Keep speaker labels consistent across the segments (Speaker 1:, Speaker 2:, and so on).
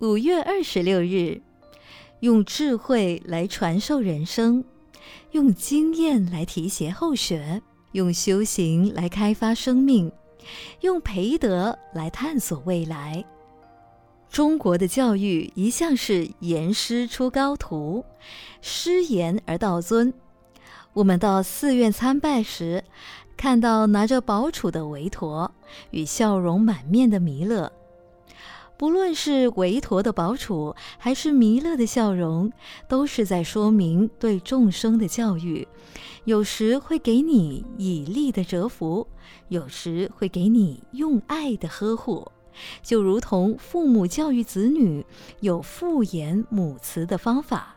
Speaker 1: 五月二十六日，用智慧来传授人生，用经验来提携后学，用修行来开发生命，用培德来探索未来。中国的教育一向是严师出高徒，师严而道尊。我们到寺院参拜时，看到拿着宝杵的韦陀与笑容满面的弥勒。不论是韦陀的宝杵，还是弥勒的笑容，都是在说明对众生的教育。有时会给你以力的折服，有时会给你用爱的呵护，就如同父母教育子女有父严母慈的方法。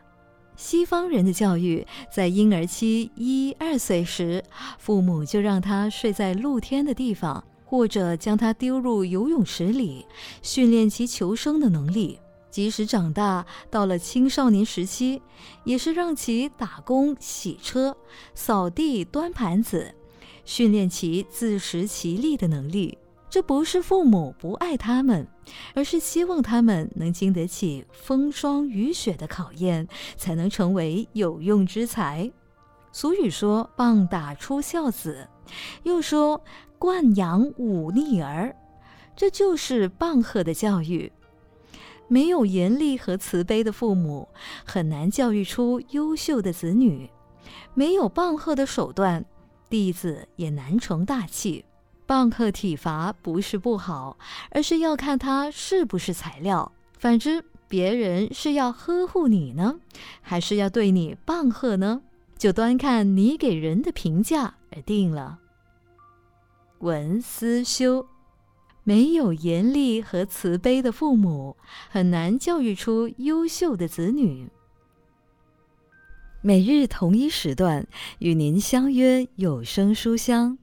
Speaker 1: 西方人的教育，在婴儿期一二岁时，父母就让他睡在露天的地方。或者将他丢入游泳池里，训练其求生的能力。即使长大到了青少年时期，也是让其打工、洗车、扫地、端盘子，训练其自食其力的能力。这不是父母不爱他们，而是希望他们能经得起风霜雨雪的考验，才能成为有用之才。俗语说“棒打出孝子”，又说。惯养忤逆儿，这就是棒喝的教育。没有严厉和慈悲的父母，很难教育出优秀的子女；没有棒喝的手段，弟子也难成大器。棒喝体罚不是不好，而是要看他是不是材料。反之，别人是要呵护你呢，还是要对你棒喝呢？就端看你给人的评价而定了。文思修，没有严厉和慈悲的父母，很难教育出优秀的子女。每日同一时段与您相约有声书香。